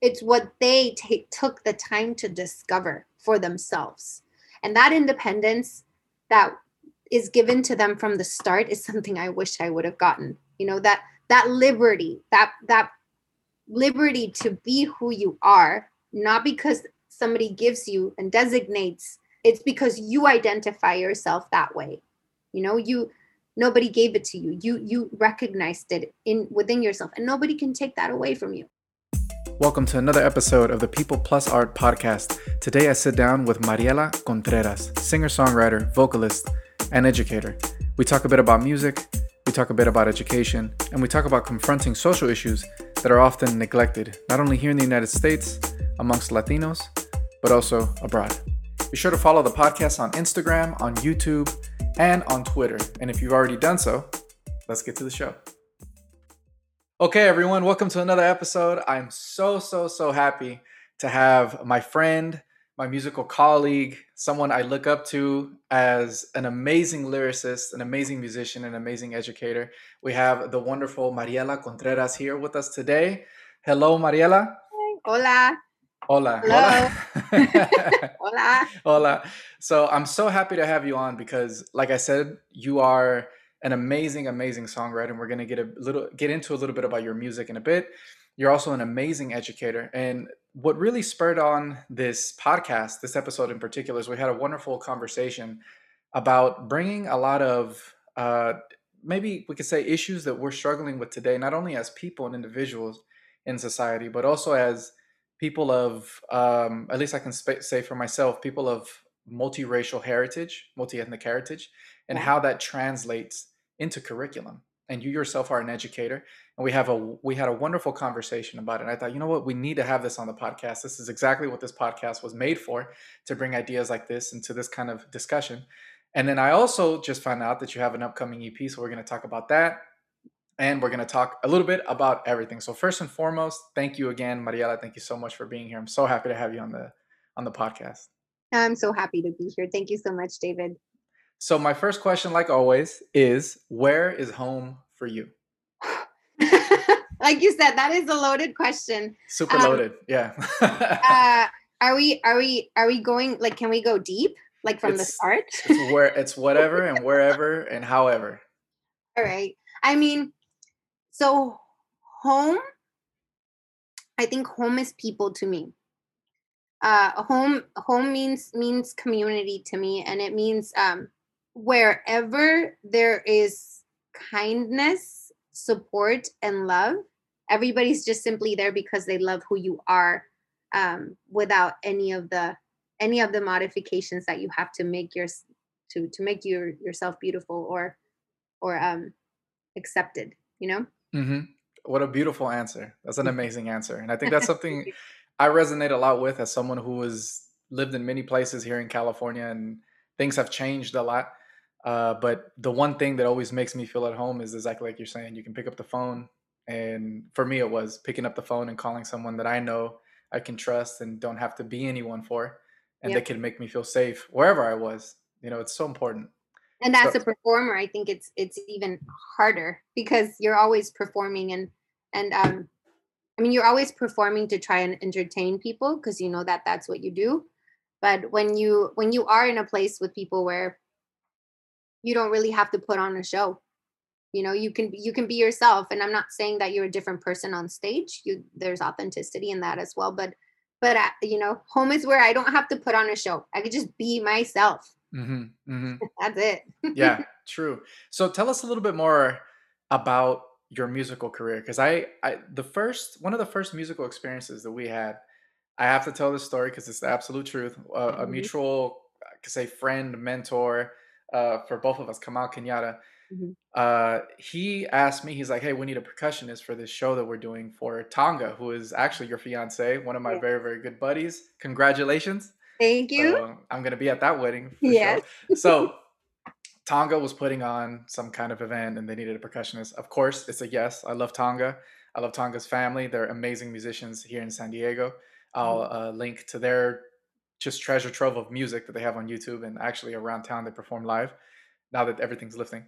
it's what they take took the time to discover for themselves. And that independence that is given to them from the start is something i wish i would have gotten. You know that that liberty that that liberty to be who you are not because somebody gives you and designates it's because you identify yourself that way. You know you nobody gave it to you. You you recognized it in within yourself. And nobody can take that away from you Welcome to another episode of the People Plus Art podcast. Today I sit down with Mariela Contreras, singer songwriter, vocalist, and educator. We talk a bit about music, we talk a bit about education, and we talk about confronting social issues that are often neglected, not only here in the United States, amongst Latinos, but also abroad. Be sure to follow the podcast on Instagram, on YouTube, and on Twitter. And if you've already done so, let's get to the show. Okay, everyone, welcome to another episode. I'm so, so, so happy to have my friend, my musical colleague, someone I look up to as an amazing lyricist, an amazing musician, an amazing educator. We have the wonderful Mariela Contreras here with us today. Hello, Mariela. Hola. Hola. Hello. Hola. Hola. Hola. So I'm so happy to have you on because, like I said, you are an amazing, amazing songwriter, and we're gonna get a little get into a little bit about your music in a bit. You're also an amazing educator, and what really spurred on this podcast, this episode in particular, is we had a wonderful conversation about bringing a lot of uh, maybe we could say issues that we're struggling with today, not only as people and individuals in society, but also as people of, um, at least I can sp- say for myself, people of multiracial heritage, multi ethnic heritage, and how that translates into curriculum. And you yourself are an educator, and we have a we had a wonderful conversation about it. And I thought, you know what, we need to have this on the podcast. This is exactly what this podcast was made for, to bring ideas like this into this kind of discussion. And then I also just found out that you have an upcoming EP, so we're going to talk about that, and we're going to talk a little bit about everything. So first and foremost, thank you again, Mariela. Thank you so much for being here. I'm so happy to have you on the on the podcast. I'm so happy to be here. Thank you so much, David. So my first question, like always, is where is home for you? like you said, that is a loaded question. Super Um, loaded, yeah. Uh, are we are we are we going like can we go deep like from the start? it's where it's whatever and wherever and however. All right. I mean, so home, I think home is people to me. Uh home home means means community to me and it means um wherever there is kindness, support and love, everybody's just simply there because they love who you are um without any of the any of the modifications that you have to make your to to make your yourself beautiful or or um accepted you know hmm What a beautiful answer. That's an amazing answer, and I think that's something I resonate a lot with as someone who has lived in many places here in California, and things have changed a lot. Uh, but the one thing that always makes me feel at home is exactly like you're saying. You can pick up the phone, and for me, it was picking up the phone and calling someone that I know I can trust and don't have to be anyone for, and they can make me feel safe wherever I was. You know, it's so important. and as So- a performer i think it's it's even harder because you're always performing and and um i mean you're always performing to try and entertain people because you know that that's what you do but when you when you are in a place with people where you don't really have to put on a show you know you can you can be yourself and i'm not saying that you're a different person on stage you there's authenticity in that as well but but uh, you know home is where i don't have to put on a show i could just be myself hmm hmm that's it yeah, true. So tell us a little bit more about your musical career because I, I the first one of the first musical experiences that we had i have to tell this story because it's the absolute truth uh, a Mhm. mutual i could say friend mentor uh, for both of us kamau kenyatta Mhm. uh, he asked me he's like hey we need a percussionist for this show that we're doing for tonga who is actually your fiance one of my Yeah. very very good buddies congratulations Thank you. so I'm gonna be at that wedding. For Yes. Sure. So Tonga was putting on some kind of event and they needed a percussionist. Of course, it's a yes. I love Tonga. I love Tonga's family. They're amazing musicians here in San Diego. I'll uh, link to their just treasure trove of music that they have on YouTube and actually around town they perform live now that everything's lifting.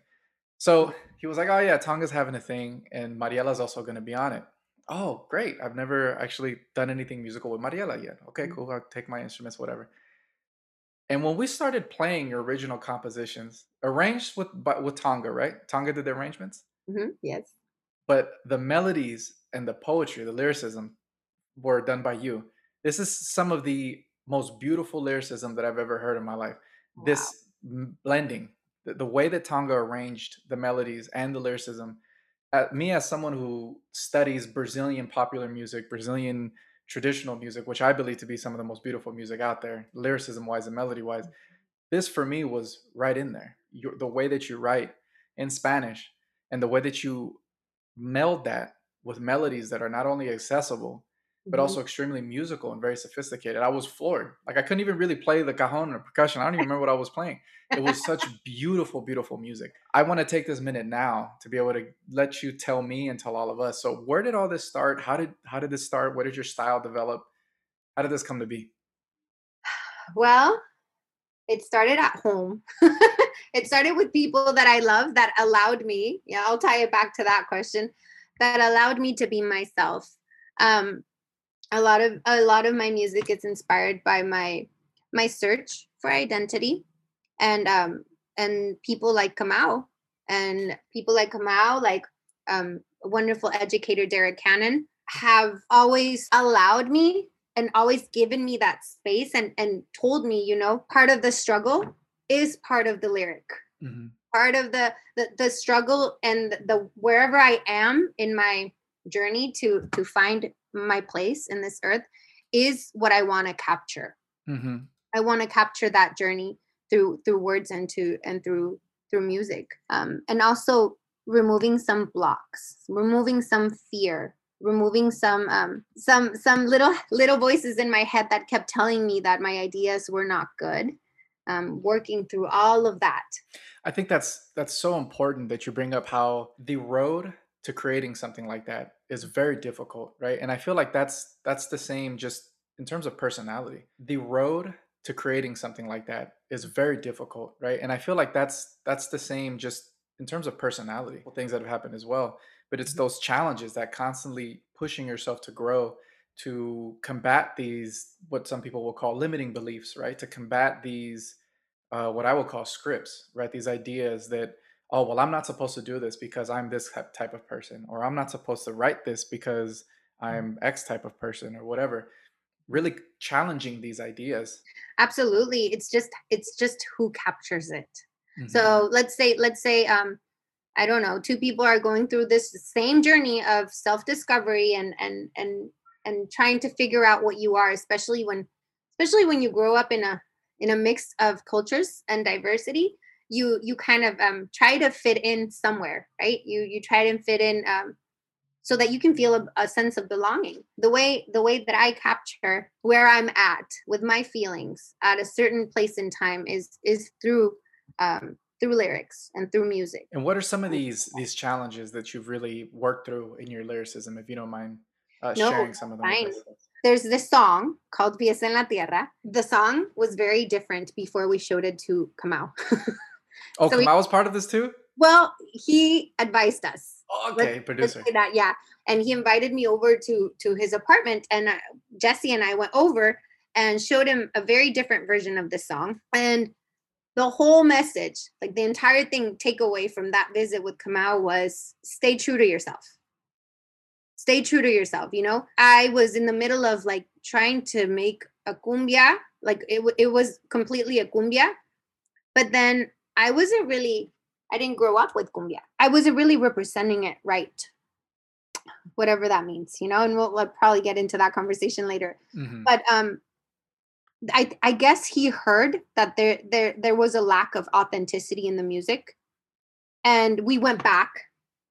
So he was like, "Oh yeah, Tonga's having a thing, and Mariela's also going to be on it." Oh, great. I've never actually done anything musical with Mariela yet. Okay, Mm. cool. I'll take my instruments, whatever. And when we started playing your original compositions, arranged with with Tonga, right? Tonga did the arrangements, Mhm, Yes. but the melodies and the poetry, the lyricism, were done by you. This is some of the most beautiful lyricism that I've ever heard in my life. Wow. This blending, the, the way that Tonga arranged the melodies and the lyricism. Uh, me, as someone who studies Brazilian popular music, Brazilian traditional music, which I believe to be some of the most beautiful music out there, lyricism wise and melody wise, this for me was right in there. Your, the way that you write in Spanish and the way that you meld that with melodies that are not only accessible but Mhm. also extremely musical and very sophisticated. I was floored. Like I couldn't even really play the cajon or percussion. I don't even remember what I was playing. It was such beautiful, beautiful music. I want to take this minute now to be able to let you tell me and tell all of us. So where did all this start? How did how did this start? Where did your style develop? How did this come to be? Well, it started at home. it started with people that I love that allowed me, yeah, I'll tie it back to that question, that allowed me to be myself. Um, a lot of a lot of my music is inspired by my my search for identity and um and people like Kamau and people like Kamau, like um wonderful educator Derek Cannon, have always allowed me and always given me that space and and told me you know part of the struggle is part of the lyric Mm-hmm. part of the the, the struggle and the wherever i am in my journey to to find my place in this earth is what i want to capture Mm-hmm. i want to capture that journey through through words and to and through through music um and also removing some blocks removing some fear removing some um some some little little voices in my head that kept telling me that my ideas were not good um working through all of that I think that's that's so important that you bring up how the road to creating something like that is very difficult, right? And I feel like that's that's the same just in terms of personality. The road to creating something like that is very difficult, right? And I feel like that's that's the same just in terms of personality, things that have happened as well. But it's those challenges that constantly pushing yourself to grow to combat these what some people will call limiting beliefs, right? To combat these uh, what I will call scripts, right? These ideas that, oh, well, I'm not supposed to do this because I'm this type of person, or I'm not supposed to write this because I'm X type of person, or whatever. Really challenging these ideas. absolutely it's just it's just who captures it Mhm. so let's say let's say um i don't know two people are going through this same journey of self-discovery and and and and trying to figure out what you are especially when especially when you grow up in a in a mix of cultures and diversity you you kind of um try to fit in somewhere right you you try to fit in um so that you can feel a, a sense of belonging the way the way that i capture where i'm at with my feelings at a certain place in time is is through um through lyrics and through music And what are some of these these challenges that you've really worked through in your lyricism, if you don't mind uh, No, sharing some of them? fine. There's this song called Pies en la Tierra. The song was very different before we showed it to Kamau. Oh, So Kamau was part of this too. well, he advised us. Oh, Let's- okay, Let's producer. that, yeah. And he invited me over to to his apartment, and uh, Jesse and I went over and showed him a very different version of the song. And the whole message, like the entire thing, takeaway from that visit with Kamau was stay true to yourself. Stay true to yourself. You know, I was in the middle of like trying to make a cumbia, like it, it was completely a cumbia, but then I wasn't really I didn't grow up with cumbia. I wasn't really representing it right. Whatever that means, you know, and we'll, we'll probably get into that conversation later. Mhm. But um I I guess he heard that there there there was a lack of authenticity in the music. And we went back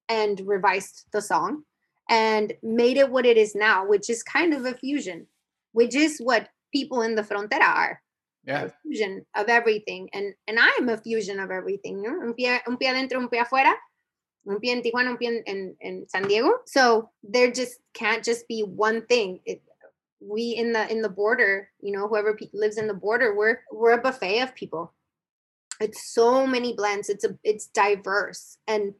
and revised the song and made it what it is now, which is kind of a fusion, which is what people in the frontera are Yeah. fusion of everything and and i'm a fusion of everything no? un, pie, un pie adentro un pie afuera un pie en tijuana un pie en, en, en san diego so there just can't just be one thing it, we in the in the border you know whoever pe- lives in the border we're we're a buffet of people it's so many blends it's a it's diverse and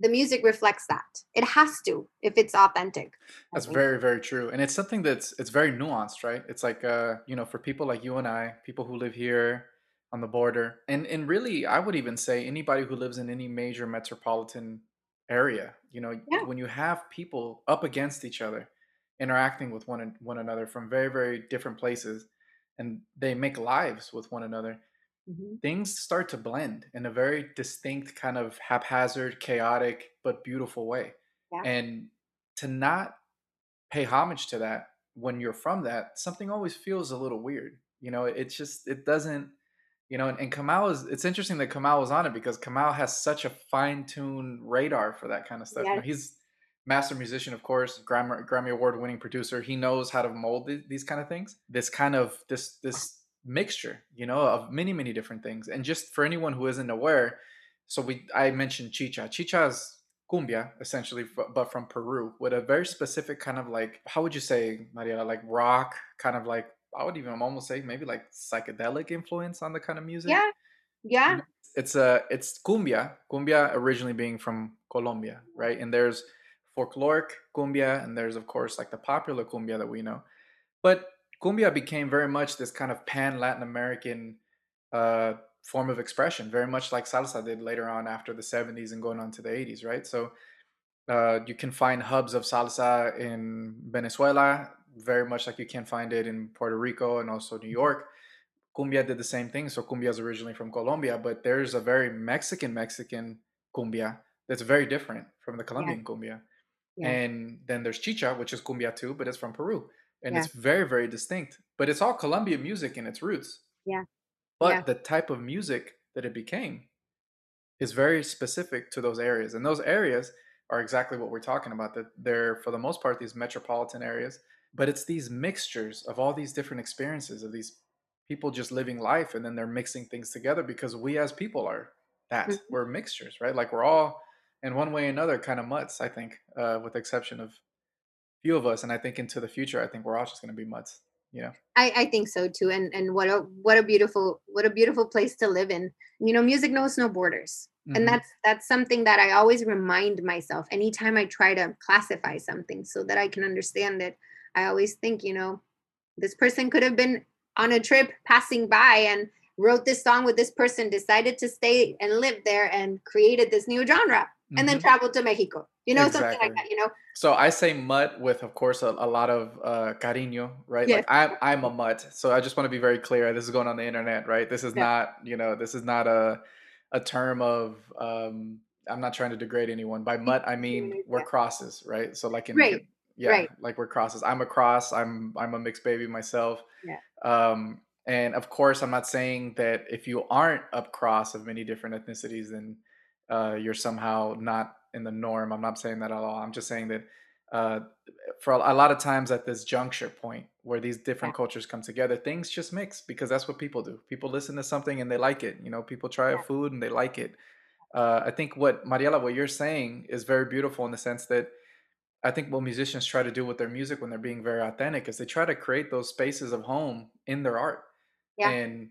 the music reflects that. It has to if it's authentic. That's very very true and it's something that's it's very nuanced right? It's like uh you know for people like you and i people who live here on the border and and really i would even say anybody who lives in any major metropolitan area you know yeah. when you have people up against each other interacting with one one another from very very different places and they make lives with one another hmm things start to blend in a very distinct kind of haphazard chaotic but beautiful way. Yeah. And to not pay homage to that when you're from that something always feels a little weird you know? It's just it doesn't you know and, and kamau is it's interesting that kamau was on it because kamau has such a fine-tuned radar for that kind of stuff. You know he's master musician of course grammy, grammy award winning producer. He knows how to mold th- these kind of things. This kind of this this mixture you know of many many different things. And just for anyone who isn't aware so we i mentioned chicha. Chicha is cumbia essentially but from peru with a very specific kind of like how would you say mariela like rock kind of like i would even almost say maybe like psychedelic influence on the kind of music? Yeah. Yeah. It's a it's cumbia cumbia originally being from colombia right? And there's folkloric cumbia and there's of course like the popular cumbia that we know. But cumbia became very much this kind of pan latin american uh form of expression very much like salsa did later on after the 70s and going on to the 80s right so uh, you can find hubs of salsa in Venezuela, very much like you can find it in Puerto Rico and also New York. Cumbia did the same thing. So cumbia is originally from Colombia, but there's a very Mexican Mexican cumbia that's very different from the yeah Colombian cumbia. yeah And then there's chicha, which is cumbia too, but it's from Peru, and yeah it's very very distinct. But it's all Colombian music in its roots. yeah yeah But the type of music that it became is very specific to those areas. And those areas are exactly what we're talking about. That they're, for the most part, these metropolitan areas. But it's these mixtures of all these different experiences of these people just living life and then they're mixing things together because we as people are that. Mhm. We're mixtures, right? Like we're all in one way or another kind of mutts, I think, uh, with the exception of few of us. And I think into the future, I think we're all just going to be mutts, you know? I, I think so too and and what a what a beautiful what a beautiful place to live in you know music knows no borders and hmm that's that's something that i always remind myself anytime i try to classify something so that i can understand it i always think you know this person could have been on a trip passing by and wrote this song with this person decided to stay and live there and created this new genre and then hmm traveled to mexico you know something like that you know So I say mutt with, of course, a, a lot of uh, cariño, right? yes Like I'm, I'm a mutt. So I just want to be very clear. This is going on the internet, right? This is yeah not, you know, this is not a, a term of. Um, I'm not trying to degrade anyone. By mutt, I mean we're crosses, right? So like in, right yeah, right like we're crosses. I'm a cross. I'm, I'm a mixed baby myself. yeah Um, and of course, I'm not saying that if you aren't up cross of many different ethnicities, then uh, you're somehow not in the norm. I'm not saying that at all. I'm just saying that uh, for a, a lot of times at this juncture point where these yeah different cultures come together, things just mix because that's what people do. People listen to something and they like it. You know, people try a food and they like it. Uh, I think what Mariela, what you're saying is very beautiful in the sense that I think what musicians try to do with their music when they're being very authentic is they try to create those spaces of home in their art. yeah And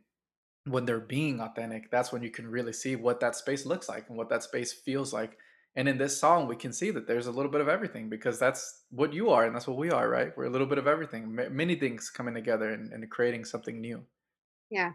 when they're being authentic, that's when you can really see what that space looks like and what that space feels like. And in this song, we can see that there's a little bit of everything because that's what you are and that's what we are, right? We're a little bit of everything, ma- many things coming together and, and creating something new. yeah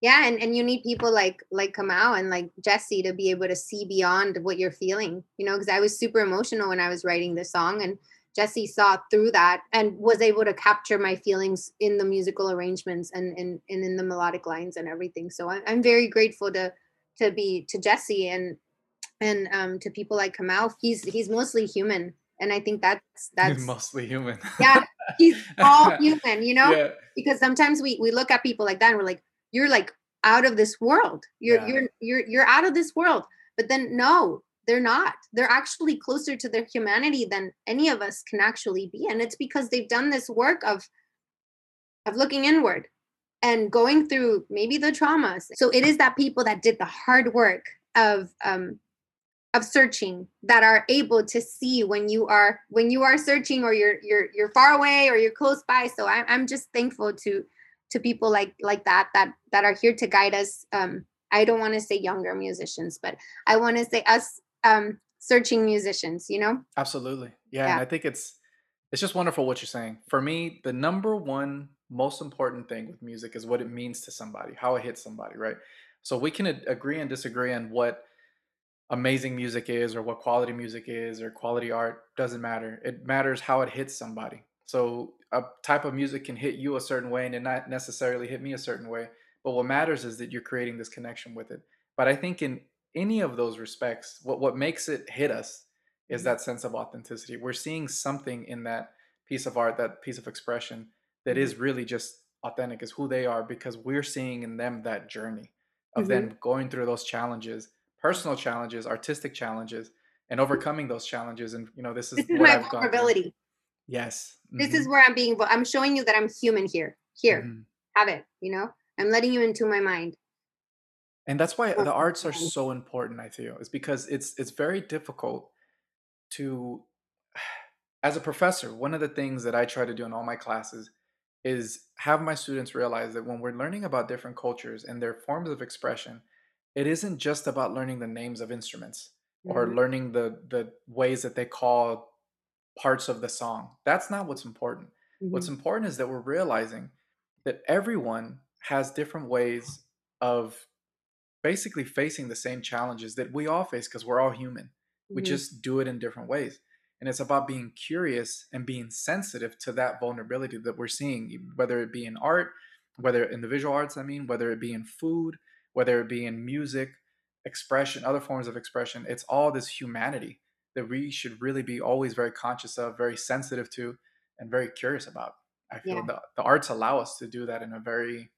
Yeah, and, and you need people like like Kamau and like Jesse to be able to see beyond what you're feeling, you know, because I was super emotional when I was writing this song and Jesse saw through that and was able to capture my feelings in the musical arrangements and and, and in the melodic lines and everything. So I'm I'm very grateful to to be to Jesse and and um to people like Kamau. He's he's mostly human. And I think that's He's that's mostly human. yeah, he's all human, you know? yeah. because sometimes we we look at people like that and we're like you're like out of this world you're Yeah. you're you're you're out of this world but then no they're not they're actually closer to their humanity than any of us can actually be and it's because they've done this work of of looking inward and going through maybe the traumas so it is that people that did the hard work of um of searching that are able to see when you are when you are searching or you're you're you're far away or you're close by so i'm, I'm just thankful to to people like like that that that are here to guide us um i don't want to say younger musicians but i want to say us um searching musicians, you know? Absolutely. Yeah, yeah. And I think it's it's just wonderful what you're saying. For me, the number one most important thing with music is what it means to somebody, how it hits somebody, right? So we can agree and disagree on what amazing music is or what quality music is or quality art doesn't matter. It matters how it hits somebody. So a type of music can hit you a certain way and it not necessarily hit me a certain way. But what matters is that you're creating this connection with it. But I think in any of those respects, what, what makes it hit us is mm-hmm. that sense of authenticity. We're seeing something in that piece of art, that piece of expression that mm-hmm. really just authentic, is who they are because we're seeing in them that journey of mm-hmm. them going through those challenges, personal challenges, artistic challenges, and overcoming those challenges. And you know, this is this is my I've vulnerability. Yes. Mm-hmm. This is mm-hmm. where I'm being. I'm showing you that I'm human here. Here, mm-hmm. have it. You know, I'm letting you into my mind. And that's why the arts are so important. I feel is because it's it's very difficult to, as a professor, one of the things that I try to do in all my classes is have my students realize that when we're learning about different cultures and their forms of expression, it isn't just about learning the names of instruments or mm-hmm. learning the the ways that they call parts of the song. That's not what's important. Mm-hmm. What's important is that we're realizing that everyone has different ways of basically facing the same challenges that we all face because we're all human. Mm-hmm. We just do it in different ways. And it's about being curious and being sensitive to that vulnerability that we're seeing, whether it be in art, whether in the visual arts, I mean, whether it be in food, whether it be in music, expression, other forms of expression. It's all this humanity that we should really be always very conscious of, very sensitive to, and very curious about. I feel yeah. the, the arts allow us to do that in a very,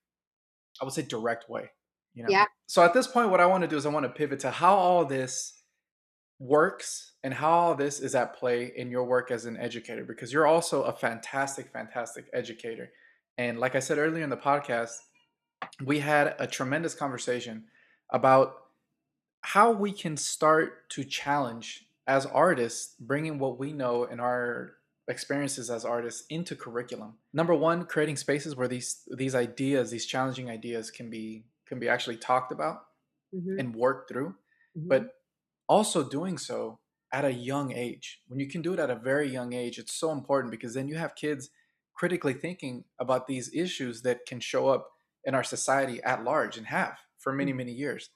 I would say, direct way. You know? Yeah. So at this point, what I want to do is I want to pivot to how all this works and how all this is at play in your work as an educator because you're also a fantastic fantastic educator and like i said earlier in the podcast we had a tremendous conversation about how we can start to challenge as artists bringing what we know and our experiences as artists into curriculum number one creating spaces where these these ideas these challenging ideas can be can be actually talked about mm-hmm. and worked through mm-hmm. but also doing so at a young age. When you can do it at a very young age, it's so important because then you have kids critically thinking about these issues that can show up in our society at large and have for many, mm. many years.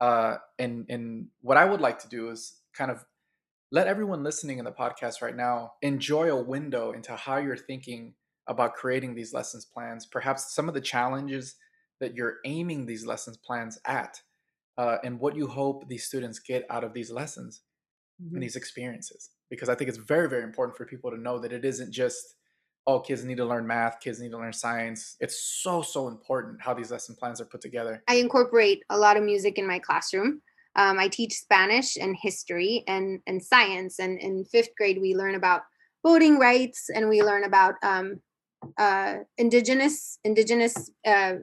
Uh, and and what I would like to do is kind of let everyone listening in the podcast right now enjoy a window into how you're thinking about creating these lessons plans, perhaps some of the challenges that you're aiming these lessons plans at uh, and what you hope these students get out of these lessons mm-hmm. and these experiences. Because I think it's very, very important for people to know that it isn't just, oh, kids need to learn math, kids need to learn science. It's so, so important how these lesson plans are put together. I incorporate a lot of music in my classroom. Um, I teach Spanish and history and, and science. And in fifth grade, we learn about voting rights and we learn about um, uh, indigenous indigenous uh,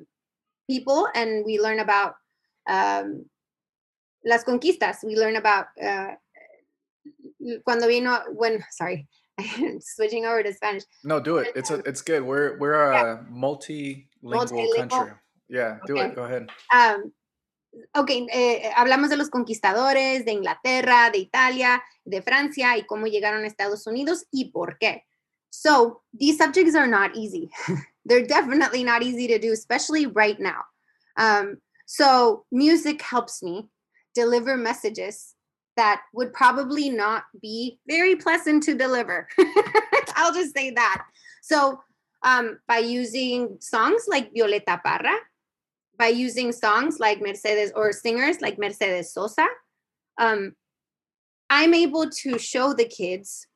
people and we learn about um, las conquistas. We learn about uh, cuando vino. When sorry, switching over to Spanish. No, do it. It's a, it's good. We're we're a yeah. multilingual, multilingual, country. Yeah, do okay. it. Go ahead. Um, ok, eh, hablamos de los conquistadores, de Inglaterra, de Italia, de Francia y cómo llegaron a Estados Unidos y por qué. So these subjects are not easy. They're definitely not easy to do, especially right now. Um, so music helps me deliver messages that would probably not be very pleasant to deliver. I'll just say that. So um, by using songs like Violeta Parra, by using songs like Mercedes or singers like Mercedes Sosa, um, I'm able to show the kids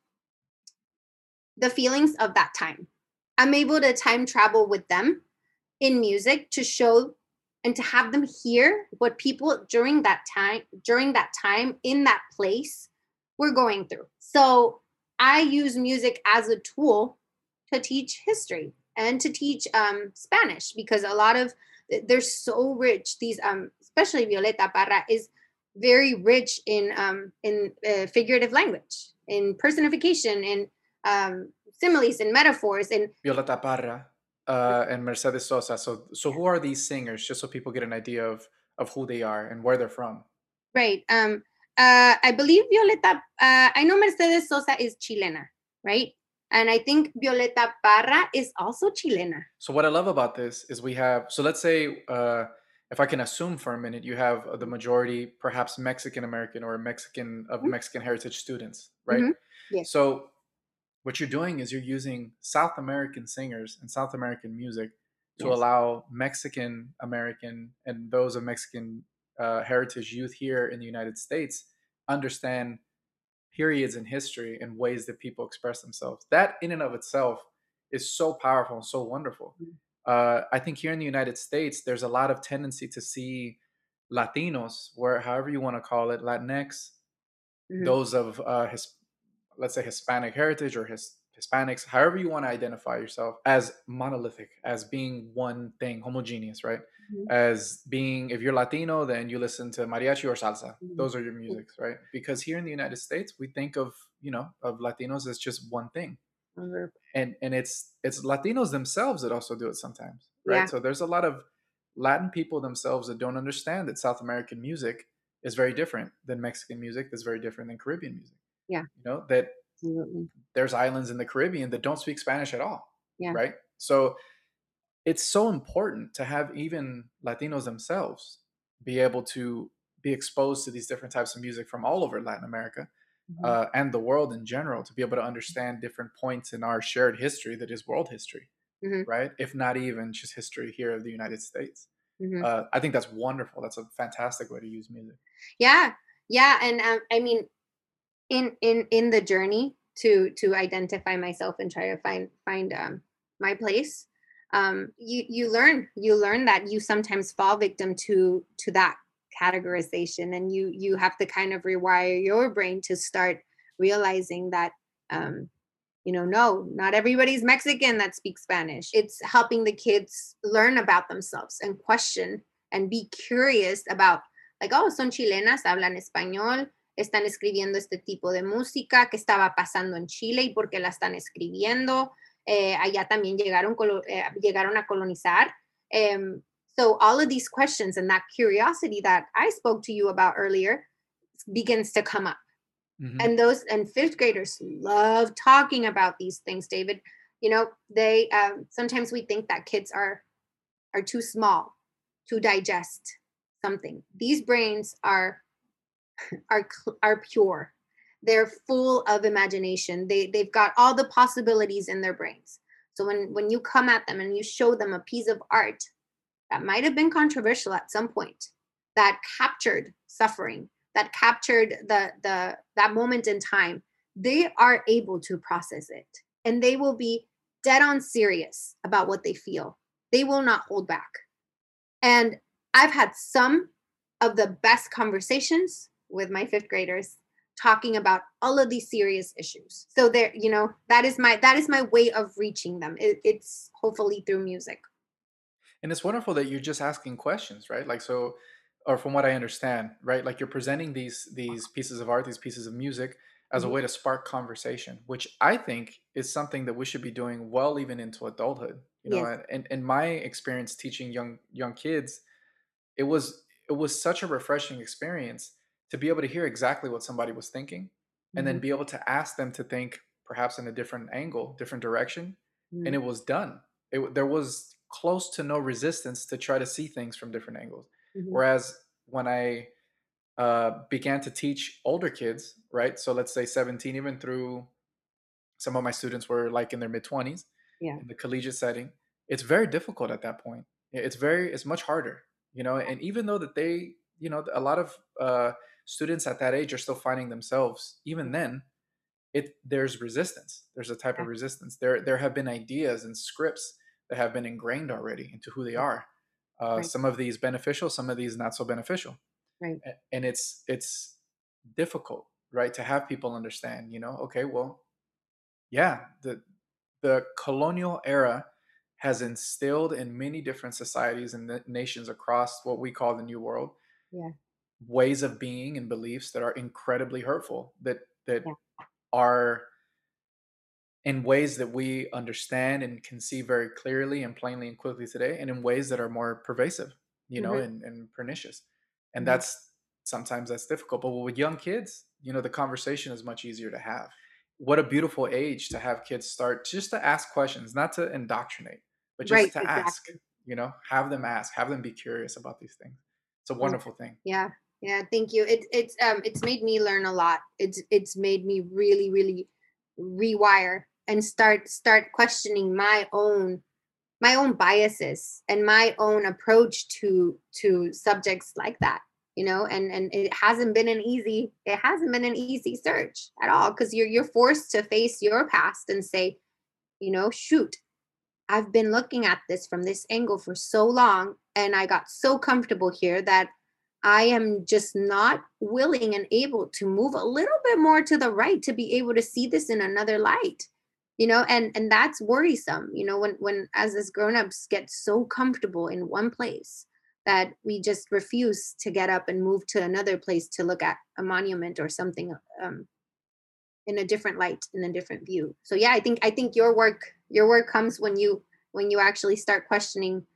the feelings of that time. I'm able to time travel with them in music to show and to have them hear what people during that time during that time in that place were going through. So i use music as a tool to teach history and to teach um, spanish because a lot of they're so rich. These um especially violeta parra is very rich in um in uh, figurative language in personification in um similes and metaphors and violeta parra uh, and Mercedes Sosa. So, so who are these singers? Just so people get an idea of of who they are and where they're from. Right. Um, uh, I believe Violeta, uh, I know Mercedes Sosa is Chilena, right? And I think Violeta Parra is also Chilena. So what I love about this is we have. So let's say, uh, if I can assume for a minute, you have the majority, perhaps Mexican American or Mexican of Mhm. Mexican heritage students, right? Mhm. Yes. So what you're doing is you're using South American singers and South American music to Yes. allow Mexican American and those of Mexican uh, heritage youth here in the United States understand periods in history and ways that people express themselves. That in and of itself is so powerful and so wonderful. Mhm. Uh, I think here in the United States, there's a lot of tendency to see Latinos, where however you want to call it, Latinx, Mhm. those of uh, his, let's say Hispanic heritage or his Hispanics, however you want to identify yourself, as monolithic, as being one thing, homogeneous, right? Mhm. As being, if you're Latino, then you listen to mariachi or salsa. Mhm. Those are your musics, right? Because here in the United States, we think of you know of Latinos as just one thing, Mhm. and and it's it's Latinos themselves that also do it sometimes, right? Yeah. So there's a lot of Latin people themselves that don't understand that South American music is very different than Mexican music. That's very different than Caribbean music. Yeah. You know that Absolutely. there's islands in the Caribbean that don't speak Spanish at all. Yeah. Right. So it's so important to have even Latinos themselves be able to be exposed to these different types of music from all over Latin America Mhm. uh, and the world in general to be able to understand different points in our shared history that is world history, Mhm. right? If not even just history here of the United States. Mhm. Uh, I think that's wonderful. That's a fantastic way to use music. yeah yeah and um, i mean in in in the journey to to identify myself and try to find find um my place um you you learn you learn that you sometimes fall victim to to that categorization and you you have to kind of rewire your brain to start realizing that um you know no not everybody's mexican that speaks spanish. It's helping the kids learn about themselves and question and be curious about like, oh, son chilenas, hablan español, están escribiendo este tipo de música, qué estaba pasando en Chile y por qué la están escribiendo. Eh, allá también llegaron, eh, llegaron a colonizar. Um, so all of these questions and that curiosity that I spoke to you about earlier begins to come up. Mhm. And those and fifth graders love talking about these things, David. You know, they um, sometimes we think that kids are are too small to digest something. These brains are are are pure. They're full of imagination. They they've got all the possibilities in their brains. So when when you come at them and you show them a piece of art that might have been controversial at some point, that captured suffering, that captured the the that moment in time, they are able to process it and they will be dead on serious about what they feel. They will not hold back. And I've had some of the best conversations with my fifth graders talking about all of these serious issues. So there, you know, that is my that is my way of reaching them. It, it's hopefully through music. and it's wonderful that you're just asking questions right like so or from what i understand right like you're presenting these these pieces of art these pieces of music as a Mhm. way to spark conversation which i think is something that we should be doing well even into adulthood you know Yes. and in my experience teaching young young kids it was it was such a refreshing experience to be able to hear exactly what somebody was thinking and then Mhm. be able to ask them to think perhaps in a different angle different direction Mhm. and it was done. It, there was close to no resistance to try to see things from different angles. Mhm. Whereas when I uh, began to teach older kids, right? So let's say 17, even through some of my students were like in their mid 20s Yeah. in the collegiate setting, it's very difficult at that point. It's very, it's much harder, you know. And even though that they, you know, a lot of uh, students at that age are still finding themselves, even then, it there's resistance. There's a type of resistance. There there have been ideas and scripts that have been ingrained already into who they are. Uh, Right. Some of these beneficial, some of these not so beneficial, Right. And it's it's difficult, right, to have people understand. You know, okay, well, yeah, the the colonial era has instilled in many different societies and nations across what we call the New World Yeah. ways of being and beliefs that are incredibly hurtful that that Yeah. are in ways that we understand and can see very clearly and plainly and quickly today and in ways that are more pervasive you know Mhm. and, and pernicious and Mhm. that's sometimes that's difficult. But with young kids, you know, the conversation is much easier to have. What a beautiful age to have kids start just to ask questions, not to indoctrinate, but just Right, to ask. You know, have them ask, have them be curious about these things. It's a Mm, wonderful thing. Yeah. Yeah, thank you. It, it's um it's made me learn a lot. It's it's made me really really rewire and start start questioning my own my own biases and my own approach to to subjects like that you know and and it hasn't been an easy it hasn't been an easy search at all because you're you're forced to face your past and say you know shoot i've been looking at this from this angle for so long and i got so comfortable here that i am just not willing and able to move a little bit more to the right to be able to see this in another light you know and and that's worrisome you know when when as as grown-ups get so comfortable in one place that we just refuse to get up and move to another place to look at a monument or something um, in a different light in a different view. So yeah i think i think your work your work comes when you when you actually start questioning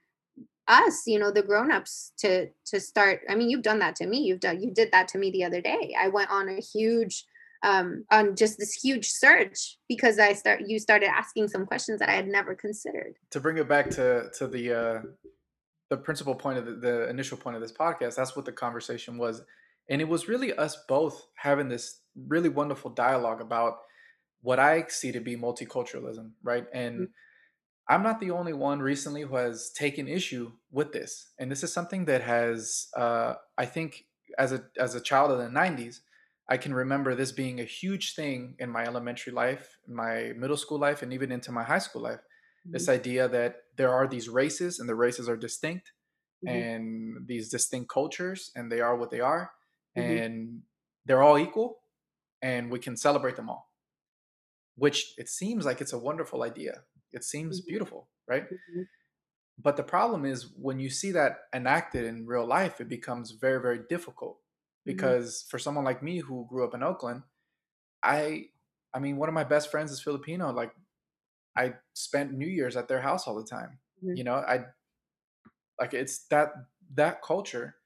us you know the grown-ups to to start i mean you've done that to me. You've done you did that to me the other day. I went on a huge um on just this huge search because i start you started asking some questions that i had never considered. To bring it back to to the uh, the principal point of the, the initial point of this podcast, that's what the conversation was, and it was really us both having this really wonderful dialogue about what I see to be multiculturalism, right? And Mhm, I'm not the only one recently who has taken issue with this, and this is something that has, uh, I think, as a as a child of the '90s, I can remember this being a huge thing in my elementary life, my middle school life, and even into my high school life. This mhm, idea that there are these races, and the races are distinct, mhm, and these distinct cultures, and they are what they are, mhm, and they're all equal, and we can celebrate them all which it seems like it's a wonderful idea. It seems mhm, beautiful, right? mhm, But the problem is when you see that enacted in real life, it becomes very, very difficult mhm, because for someone like me who grew up in Oakland, I, I mean, one of my best friends is Filipino. Like I spent New Year's at their house all the time. mhm, You know, I like it's that that culture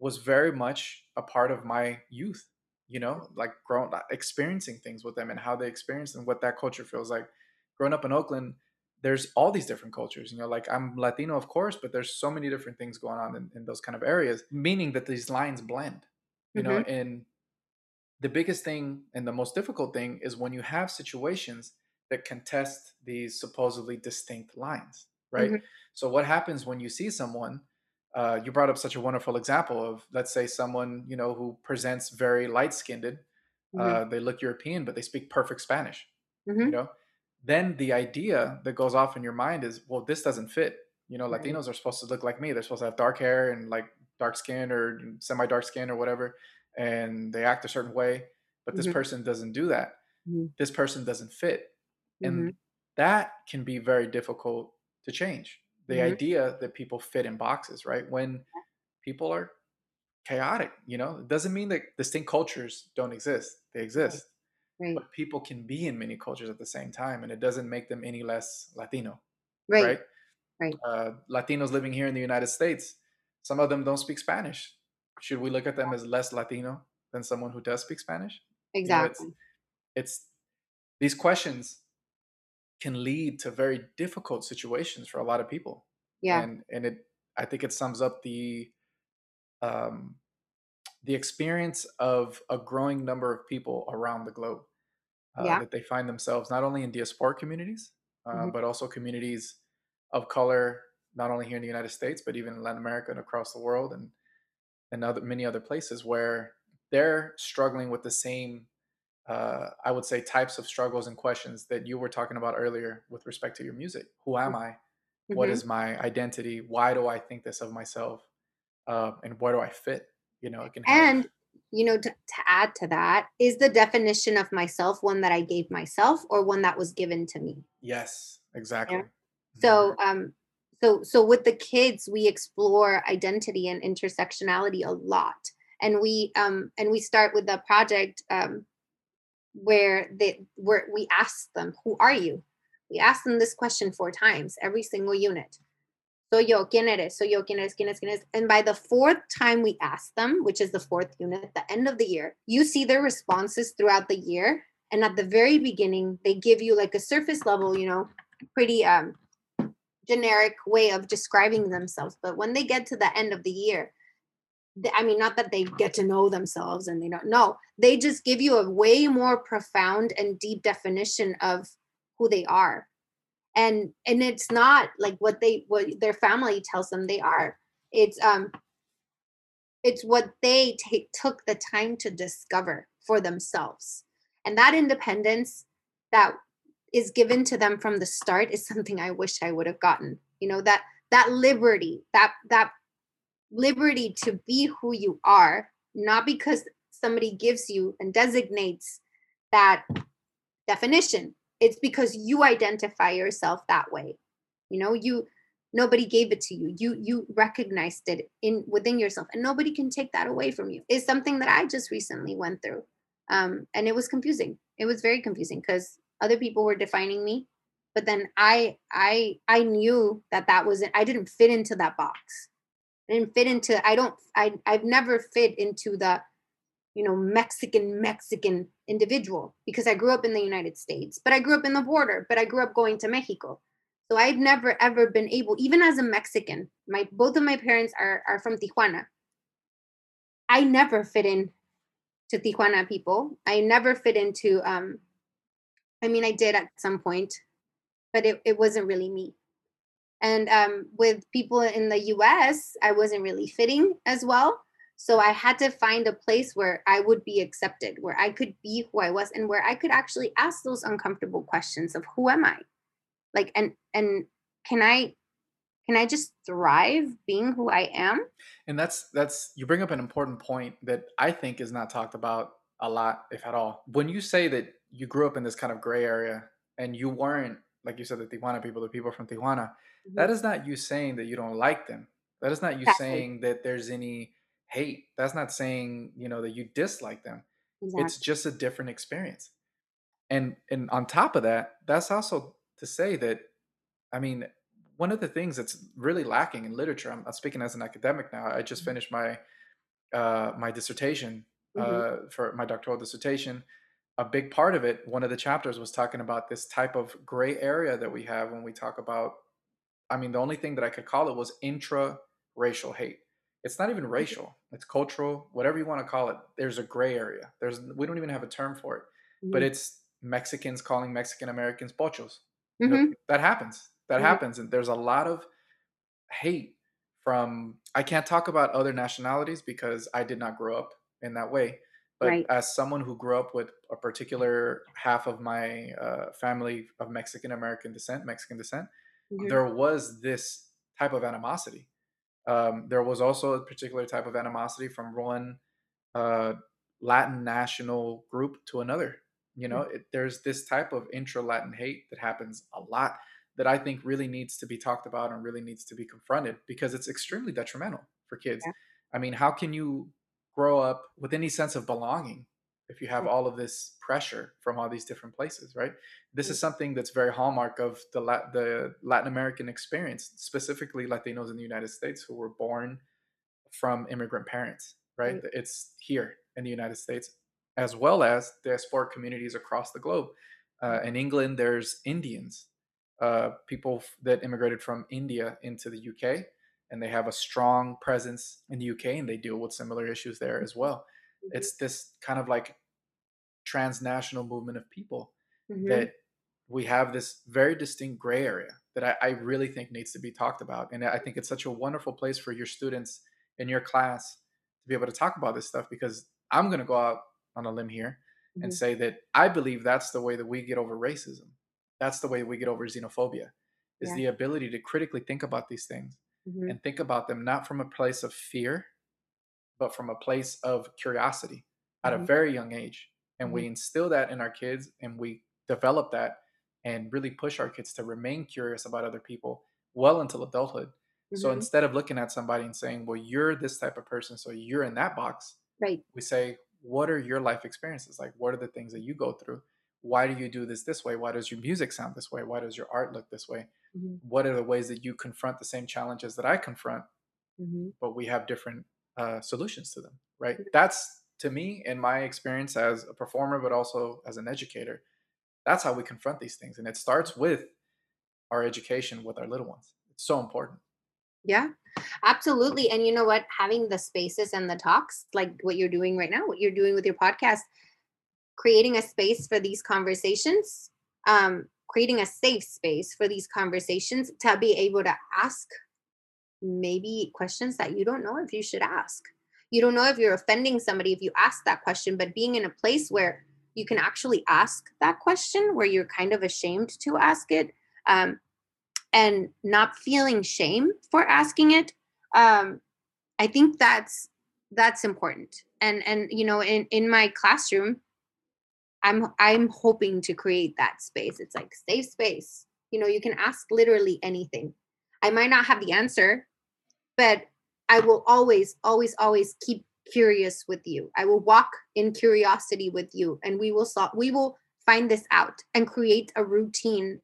was very much a part of my youth you know like growing experiencing things with them and how they experience and what that culture feels like growing up in oakland there's all these different cultures you know like i'm latino of course but there's so many different things going on in, in those kind of areas meaning that these lines blend you know mhm, and the biggest thing and the most difficult thing is when you have situations that contest these supposedly distinct lines, right? mhm, So, what happens when you see someone? Uh, you brought up such a wonderful example of, let's say, someone you know who presents very light-skinned. mhm, Uh, they look European, but they speak perfect Spanish. You mhm. know, then the idea that goes off in your mind is, well, this doesn't fit. You know, Right. Latinos are supposed to look like me. They're supposed to have dark hair and like dark skin or semi-dark skin or whatever, and they act a certain way. But this Mhm, person doesn't do that. mhm, This person doesn't fit, and mhm, that can be very difficult to change. The mhm. idea that people fit in boxes, right? When people are chaotic, you know, it doesn't mean that distinct cultures don't exist. They exist Right. but people can be in many cultures at the same time, and it doesn't make them any less Latino, Right. right? Right. Uh, Latinos living here in the United States, some of them don't speak Spanish. Should we look at them as less Latino than someone who does speak Spanish? You know, it's Exactly. it's these questions can lead to very difficult situations for a lot of people, Yeah. and and it I think it sums up the um, the experience of a growing number of people around the globe uh, Yeah. that they find themselves not only in diaspora communities, uh, Mhm. but also communities of color, not only here in the United States, but even in Latin America and across the world, and and other many other places where they're struggling with the same, uh, I would say, types of struggles and questions that you were talking about earlier with respect to your music. Who am I? What Mhm. is my identity? Why do I think this of myself? Uh, and where do I fit? You know, it can have And you know, to, to add to that, is the definition of myself one that I gave myself or one that was given to me? yes, exactly. Mhm. So um so so with the kids we explore identity and intersectionality a lot. And we um and we start with the project um where they where we ask them, who are you? We ask them this question four times, every single unit. So yo, ¿quién eres? Soy yo, ¿quién eres? ¿Quién eres? ¿Quién eres? And by the fourth time we ask them, which is the fourth unit at the end of the year, you see their responses throughout the year. And at the very beginning, they give you like a surface level, you know, pretty um generic way of describing themselves. But when they get to the end of the year, I mean, not that they get to know themselves and they don't know, they just give you a way more profound and deep definition of who they are. And and it's not like what they what their family tells them they are. It's um it's what they take took the time to discover for themselves. And that independence that is given to them from the start is something I wish I would have gotten. You know, that that liberty, that that liberty to be who you are, not because somebody gives you and designates that definition. It's because you identify yourself that way. You know, you nobody gave it to you. You you recognized it in within yourself, and nobody can take that away from you. It's something that I just recently went through, um, and it was confusing. It was very confusing because other people were defining me, but then I I I knew that that wasn't. I didn't fit into that box didn't fit into i don't i i've never fit into the you know mexican mexican individual because i grew up in the united states but i grew up in the border but i grew up going to mexico. So i've never ever been able even as a mexican my both of my parents are are from tijuana. I never fit in to tijuana people. I never fit into um i mean i did at some point but it, it wasn't really me and um, with people in the US, I wasn't really fitting as well. So I had to find a place where I would be accepted, where I could be who I was, and where I could actually ask those uncomfortable questions of who am I? Like, and and can I can I just thrive being who I am? And that's that's you bring up an important point that I think is not talked about a lot, if at all. When you say that you grew up in this kind of gray area and you weren't, like you said, the Tijuana people, the people from Tijuana, that Mhm. is not you saying that you don't like them. That is not you Exactly. saying that there's any hate. That's not saying, you know, that you dislike them. It's just a different experience. And and on top of that, that's also to say that I mean, one of the things that's really lacking in literature, I'm, I'm speaking as an academic now. I just Mhm. finished my uh, my dissertation Mhm. uh, for my doctoral dissertation. A big part of it, one of the chapters was talking about this type of gray area that we have when we talk about I mean, the only thing that I could call it was intra-racial hate. It's not even racial. It's cultural, whatever you want to call it. There's a gray area. There's we don't even have a term for it. But Mhm. it's Mexicans calling Mexican Americans pochos. You know, Mhm. that happens. That Mhm. happens. And there's a lot of hate from I can't talk about other nationalities because I did not grow up in that way. But Right. as someone who grew up with a particular half of my uh, family of Mexican American descent, Mexican descent, Mhm. there was this type of animosity. Um, there was also a particular type of animosity from one uh, Latin national group to another. You know, Mhm. it, there's this type of intra Latin hate that happens a lot that I think really needs to be talked about and really needs to be confronted because it's extremely detrimental for kids. Yeah. I mean, how can you grow up with any sense of belonging if you have all of this pressure from all these different places, right? This is something that's very hallmark of the Lat- the Latin American experience, specifically Latinos in the United States who were born from immigrant parents, right? Right. It's here in the United States, as well as diasporic communities across the globe. Uh, in England, there's Indians, uh, people that immigrated from India into the UK, and they have a strong presence in the UK, and they deal with similar issues there as well. Mhm. It's this kind of like transnational movement of people Mhm. that we have this very distinct gray area that I, I really think needs to be talked about. And I think it's such a wonderful place for your students in your class to be able to talk about this stuff because I'm going to go out on a limb here and Mhm. say that I believe that's the way that we get over racism. That's the way we get over xenophobia is Yeah. the ability to critically think about these things Mhm. and think about them not from a place of fear, but from a place of curiosity at a Mhm. very young age. And we Mhm. instill that in our kids and we develop that and really push our kids to remain curious about other people well until adulthood. So Mhm. instead of looking at somebody and saying, well, you're this type of person, so you're in that box, Right. we say, what are your life experiences? Like, what are the things that you go through? Why do you do this this way? Why does your music sound this way? Why does your art look this way? Mm-hmm. what are the ways that you confront the same challenges that I confront, mm-hmm. but we have different uh, solutions to them, right? That's to me, in my experience as a performer, but also as an educator, that's how we confront these things. And it starts with our education with our little ones. It's so important. Yeah, absolutely. And you know what? Having the spaces and the talks, like what you're doing right now, what you're doing with your podcast, creating a space for these conversations, um, creating a safe space for these conversations to be able to ask maybe questions that you don't know if you should ask. You don't know if you're offending somebody if you ask that question, but being in a place where you can actually ask that question, where you're kind of ashamed to ask it, um, and not feeling shame for asking it, um, I think that's that's important. And and you know, in in my classroom, I'm I'm hoping to create that space. It's like safe space. You know, you can ask literally anything. I might not have the answer, but I will always, always, always keep curious with you. I will walk in curiosity with you, and we will solve. We will find this out and create a routine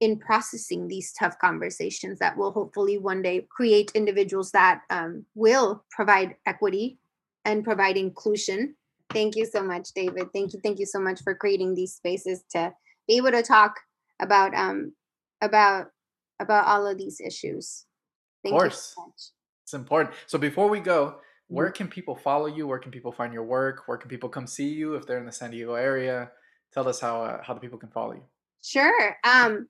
in processing these tough conversations that will hopefully one day create individuals that um, will provide equity and provide inclusion. Thank you so much, David. Thank you, thank you so much for creating these spaces to be able to talk about um about about all of these issues. Thank of course. So it's important. So before we go, where mm-hmm. can people follow you? Where can people find your work? Where can people come see you if they're in the San Diego area? Tell us how uh, how the people can follow you. Sure. Um,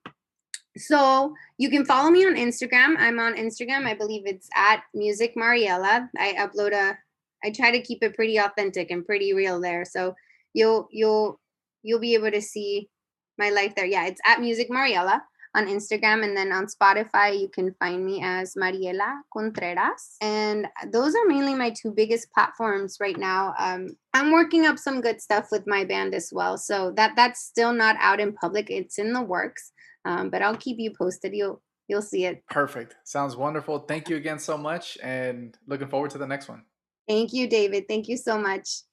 so you can follow me on Instagram. I'm on Instagram. I believe it's at Music Mariela. I upload a. I try to keep it pretty authentic and pretty real there. So you'll you'll you'll be able to see my life there. Yeah, it's at Music Mariela on Instagram. And then on Spotify, you can find me as Mariela Contreras. And those are mainly my two biggest platforms right now. Um, I'm working up some good stuff with my band as well. So that that's still not out in public. It's in the works. Um, but I'll keep you posted. You'll you'll see it. Perfect. Sounds wonderful. Thank you again so much and looking forward to the next one. Thank you, David. Thank you so much.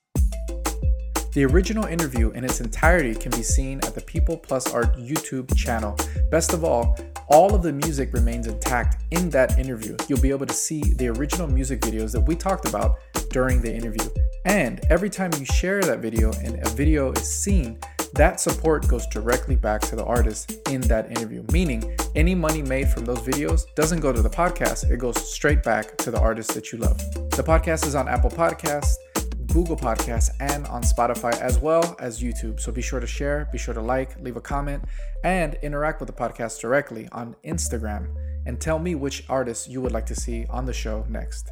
The original interview in its entirety can be seen at the People Plus Art YouTube channel. Best of all, all of the music remains intact in that interview. You'll be able to see the original music videos that we talked about during the interview. And every time you share that video and a video is seen, that support goes directly back to the artist in that interview, meaning any money made from those videos doesn't go to the podcast, it goes straight back to the artist that you love. The podcast is on Apple Podcasts, Google Podcasts, and on Spotify, as well as YouTube. So be sure to share, be sure to like, leave a comment, and interact with the podcast directly on Instagram. And tell me which artists you would like to see on the show next.